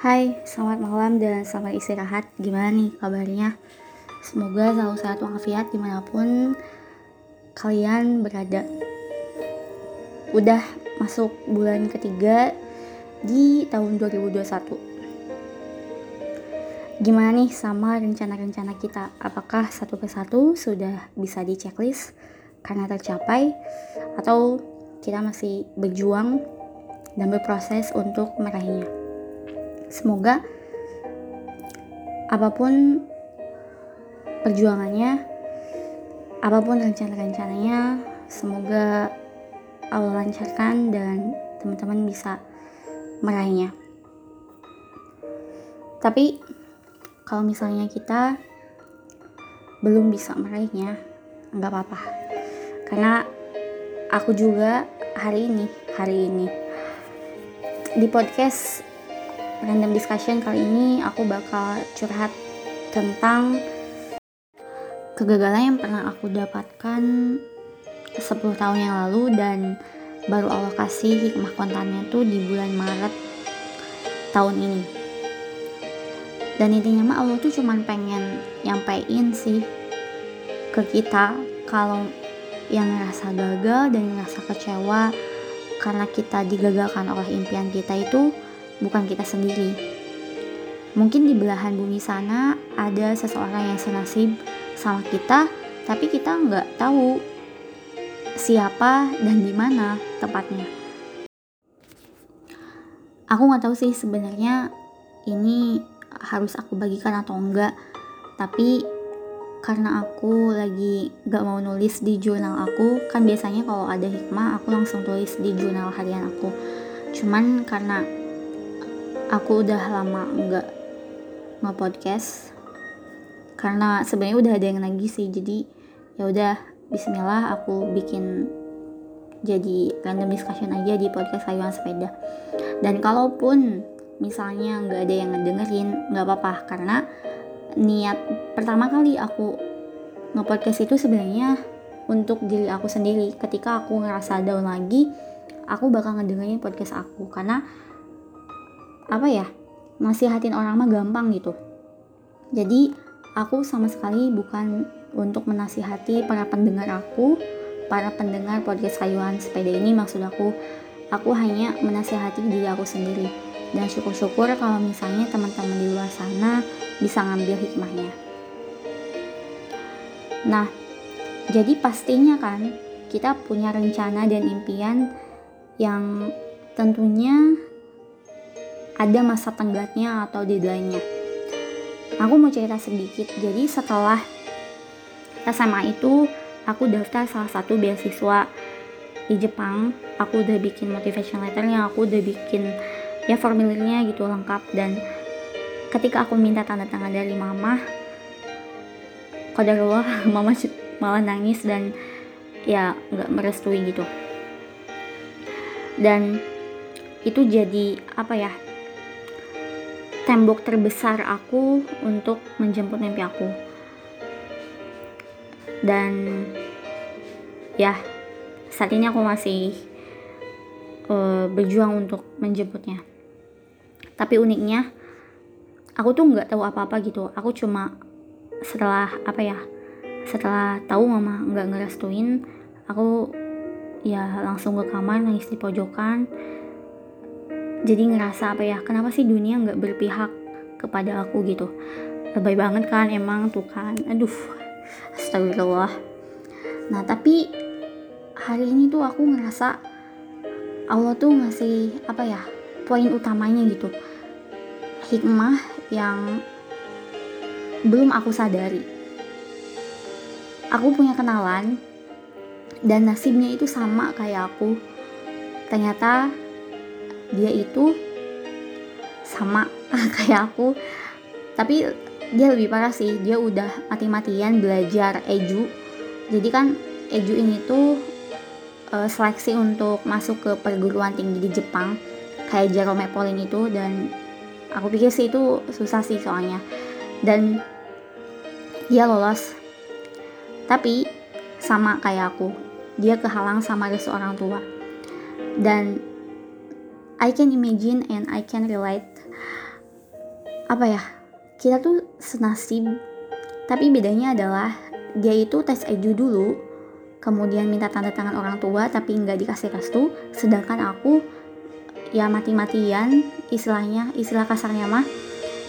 Hai, selamat malam dan selamat istirahat. Gimana nih kabarnya? Semoga selalu sehat walafiat di mana pun kalian berada. Udah masuk bulan ketiga di tahun 2021. Gimana nih sama rencana-rencana kita? Apakah satu persatu sudah bisa di checklist karena tercapai? Atau kita masih berjuang dan berproses untuk meraihnya? Semoga apa pun perjuangannya, apa pun rencana-rencananya, semoga Allah lancarkan dan teman-teman bisa meraihnya. Tapi kalau misalnya kita belum bisa meraihnya, nggak apa-apa. Karena aku juga hari ini, hari ini di podcast random discussion kali ini aku bakal curhat tentang kegagalan yang pernah aku dapatkan 10 tahun yang lalu dan baru Allah kasih hikmah kontannya tuh di bulan Maret tahun ini. Dan intinya mah Allah tuh cuman pengen nyampein sih ke kita kalau yang ngerasa gagal dan ngerasa kecewa karena kita digagalkan oleh impian kita itu bukan kita sendiri. Mungkin di belahan bumi sana ada seseorang yang senasib sama kita, tapi kita nggak tahu siapa dan di mana tepatnya. Aku nggak tahu sih sebenarnya ini harus aku bagikan atau enggak, tapi karena aku lagi gak mau nulis di jurnal aku kan biasanya kalau ada hikmah aku langsung tulis di jurnal harian aku cuman karena aku udah lama nggak nge-podcast. Karena sebenarnya udah ada yang lagi sih jadi ya udah Bismillah aku bikin jadi random discussion aja di podcast sayuran sepeda. Dan kalaupun misalnya nggak ada yang ngedengerin nggak apa-apa karena niat pertama kali aku nge-podcast itu sebenarnya untuk diri aku sendiri. Ketika aku ngerasa down lagi aku bakal ngedengerin podcast aku. Karena apa ya nasihatin orang mah gampang gitu. Jadi aku sama sekali bukan untuk menasihati para pendengar aku para pendengar podcast kayuan sepeda ini maksud aku. Aku hanya menasihati diri aku sendiri. Dan syukur-syukur kalau misalnya teman-teman di luar sana bisa ngambil hikmahnya. Nah jadi pastinya kan kita punya rencana dan impian yang tentunya ada masa tenggatnya atau deadline-nya. Aku mau cerita sedikit. Jadi setelah SMA itu aku daftar salah satu beasiswa di Jepang. Aku udah bikin motivation letternya, aku udah bikin ya formulirnya gitu lengkap dan ketika aku minta tanda tangan dari mama, kodarullah mama malah nangis dan ya nggak merestui gitu. Dan itu jadi apa ya tembok terbesar aku untuk menjemput mimpi aku. Dan ya saat ini aku masih uh, berjuang untuk menjemputnya. Tapi uniknya aku tuh nggak tahu apa-apa gitu. Aku cuma setelah apa ya setelah tahu mama nggak ngerestuin aku ya langsung ke kamar nangis di pojokan jadi ngerasa apa ya kenapa sih dunia nggak berpihak kepada aku gitu? Lebay banget kan emang tuh kan. Aduh astagfirullah. Nah tapi hari ini tuh aku ngerasa Allah tuh ngasih apa ya poin utamanya gitu. Hikmah yang belum aku sadari. Aku punya kenalan dan nasibnya itu sama kayak aku. Ternyata dia itu sama kayak aku. Tapi dia lebih parah sih dia udah mati-matian belajar eju. Jadi kan eju ini tuh uh, seleksi untuk masuk ke perguruan tinggi di Jepang kayak Jerome Pauline itu dan aku pikir sih itu susah sih soalnya. Dan dia lolos. Tapi sama kayak aku dia kehalang sama restu orang tua. Dan I can imagine and I can relate. Apa ya? Kita tuh senasib. Tapi bedanya adalah dia itu tes eju dulu kemudian minta tanda tangan orang tua tapi nggak dikasih restu. Sedangkan aku ya mati-matian istilahnya istilah kasarnya mah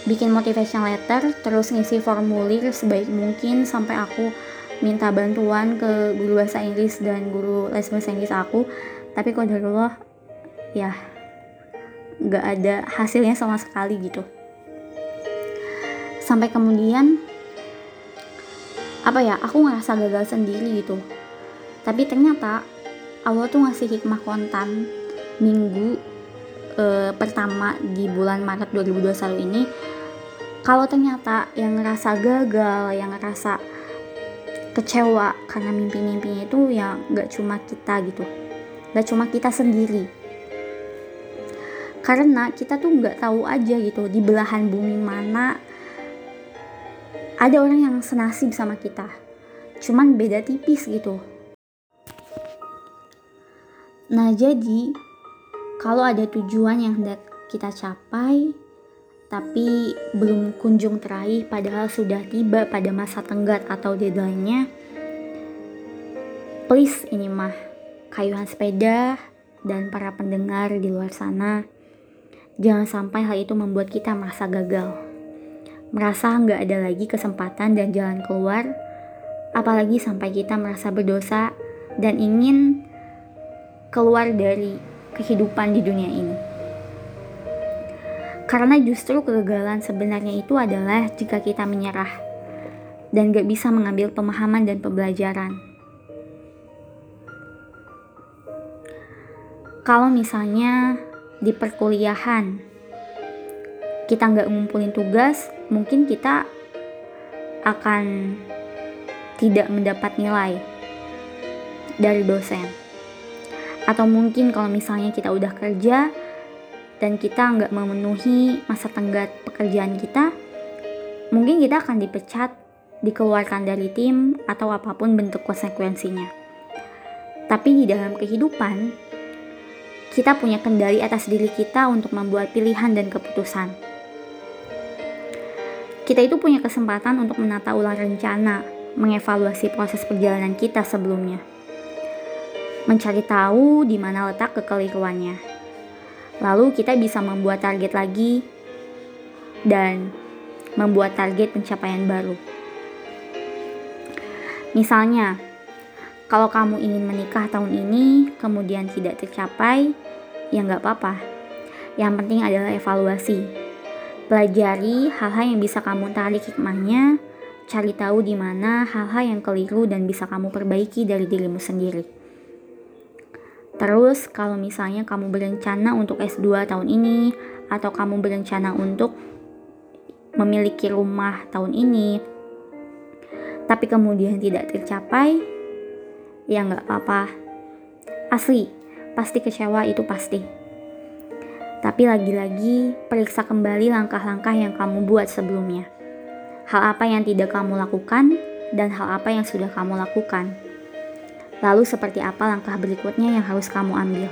bikin motivation letter terus ngisi formulir sebaik mungkin sampai aku minta bantuan ke guru bahasa Inggris dan guru les bahasa Inggris aku. Tapi kok dari Allah ya nggak ada hasilnya sama sekali gitu. Sampai kemudian apa ya aku ngerasa gagal sendiri gitu. Tapi ternyata Allah tuh ngasih hikmah kontan minggu e, pertama di bulan Maret 2021 ini. Kalau ternyata yang ngerasa gagal yang ngerasa kecewa karena mimpi-mimpinya itu ya nggak cuma kita gitu. Nggak cuma kita sendiri karena kita tuh nggak tahu aja gitu di belahan bumi mana ada orang yang senasib sama kita. Cuman beda tipis gitu. Nah jadi kalau ada tujuan yang kita capai tapi belum kunjung teraih padahal sudah tiba pada masa tenggat atau deadline-nya, please ini mah kayuhan sepeda dan para pendengar di luar sana, jangan sampai hal itu membuat kita merasa gagal. Merasa nggak ada lagi kesempatan dan jalan keluar, apalagi sampai kita merasa berdosa dan ingin keluar dari kehidupan di dunia ini. Karena justru kegagalan sebenarnya itu adalah jika kita menyerah dan gak bisa mengambil pemahaman dan pembelajaran. Kalau misalnya di perkuliahan kita nggak ngumpulin tugas, mungkin kita akan tidak mendapat nilai dari dosen. Atau mungkin kalau misalnya kita udah kerja, dan kita nggak memenuhi masa tenggat pekerjaan kita, mungkin kita akan dipecat, dikeluarkan dari tim, atau apa pun bentuk konsekuensinya. Tapi di dalam kehidupan, kita punya kendali atas diri kita untuk membuat pilihan dan keputusan. Kita itu punya kesempatan untuk menata ulang rencana, mengevaluasi proses perjalanan kita sebelumnya, mencari tahu di mana letak kekeliruannya Lalu kita bisa membuat target lagi dan membuat target pencapaian baru. Misalnya, kalau kamu ingin menikah tahun ini, kemudian tidak tercapai, ya nggak apa-apa. Yang penting adalah evaluasi. Pelajari hal-hal yang bisa kamu tarik hikmahnya, cari tahu di mana hal-hal yang keliru dan bisa kamu perbaiki dari dirimu sendiri. Terus kalau misalnya kamu berencana untuk S2 tahun ini atau kamu berencana untuk memiliki rumah tahun ini tapi kemudian tidak tercapai ya nggak apa-apa asli pasti kecewa itu pasti tapi lagi-lagi periksa kembali langkah-langkah yang kamu buat sebelumnya hal apa yang tidak kamu lakukan dan hal apa yang sudah kamu lakukan Lalu seperti apa langkah berikutnya yang harus kamu ambil?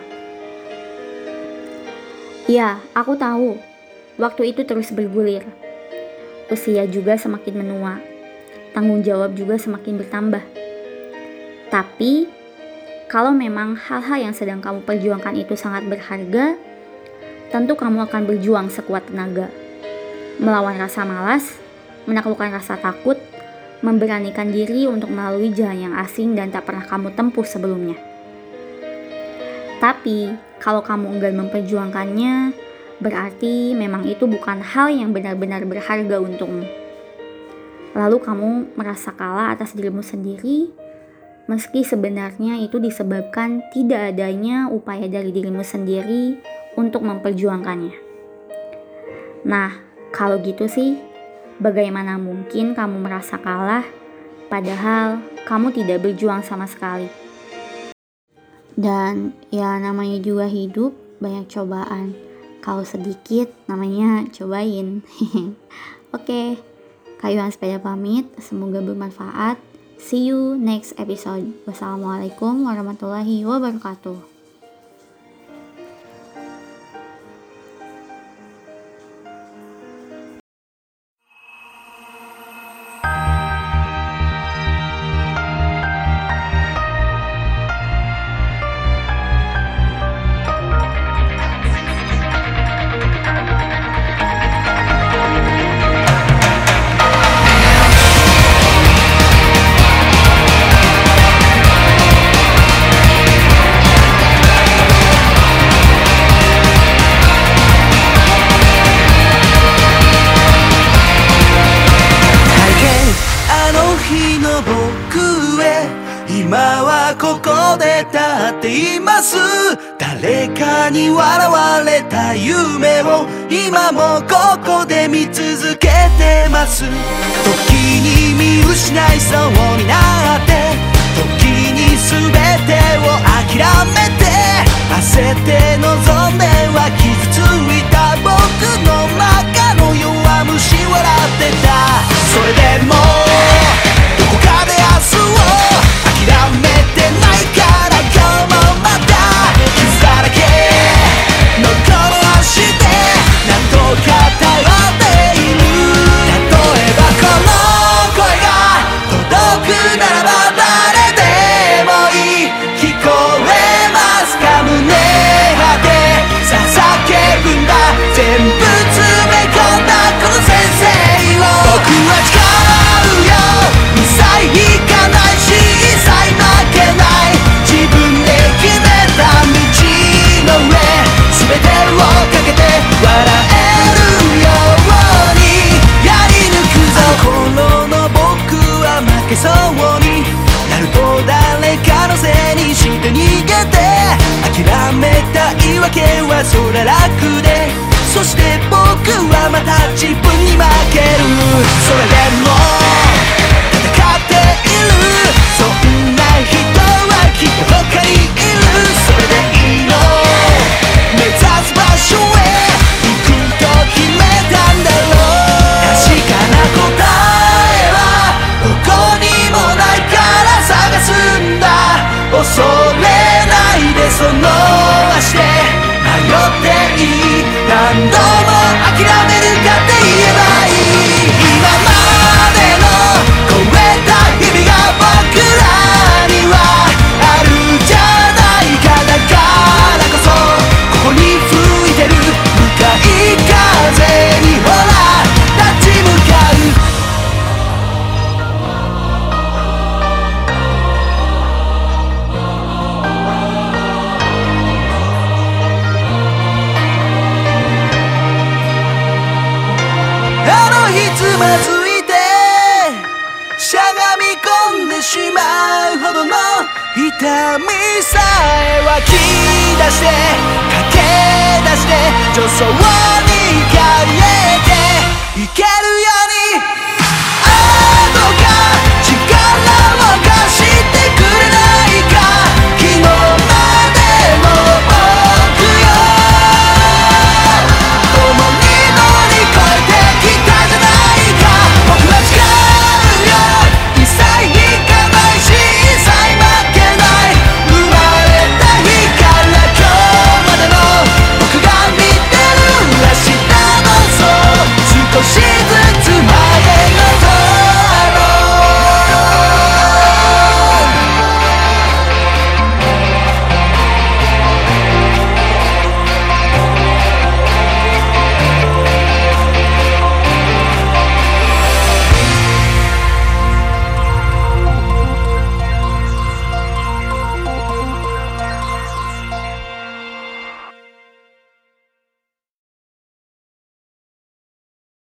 Ya, aku tahu. Waktu itu terus bergulir. Usia juga semakin menua. Tanggung jawab juga semakin bertambah. Tapi, kalau memang hal-hal yang sedang kamu perjuangkan itu sangat berharga, tentu kamu akan berjuang sekuat tenaga. Melawan rasa malas, menaklukkan rasa takut, memberanikan diri untuk melalui jalan yang asing dan tak pernah kamu tempuh sebelumnya. Tapi, kalau kamu enggan memperjuangkannya, berarti memang itu bukan hal yang benar-benar berharga untukmu. Lalu kamu merasa kalah atas dirimu sendiri, meski sebenarnya itu disebabkan tidak adanya upaya dari dirimu sendiri untuk memperjuangkannya. Nah, kalau gitu sih, Bagaimana mungkin kamu merasa kalah, padahal kamu tidak berjuang sama sekali? Dan ya, namanya juga hidup, banyak cobaan. Kalau sedikit, namanya cobain. Oke, kayuhan sepeda pamit. Semoga bermanfaat. See you next episode. Wassalamualaikum warahmatullahi wabarakatuh. に笑われた夢を今もここで見続けてます。時に見失いそうになって時に全てを諦めて焦って望んでは傷ついた僕の中の弱虫笑ってた。それでもまずいてしゃがみ込んでしまうほどの痛みさえ湧き出して駆け出して助走を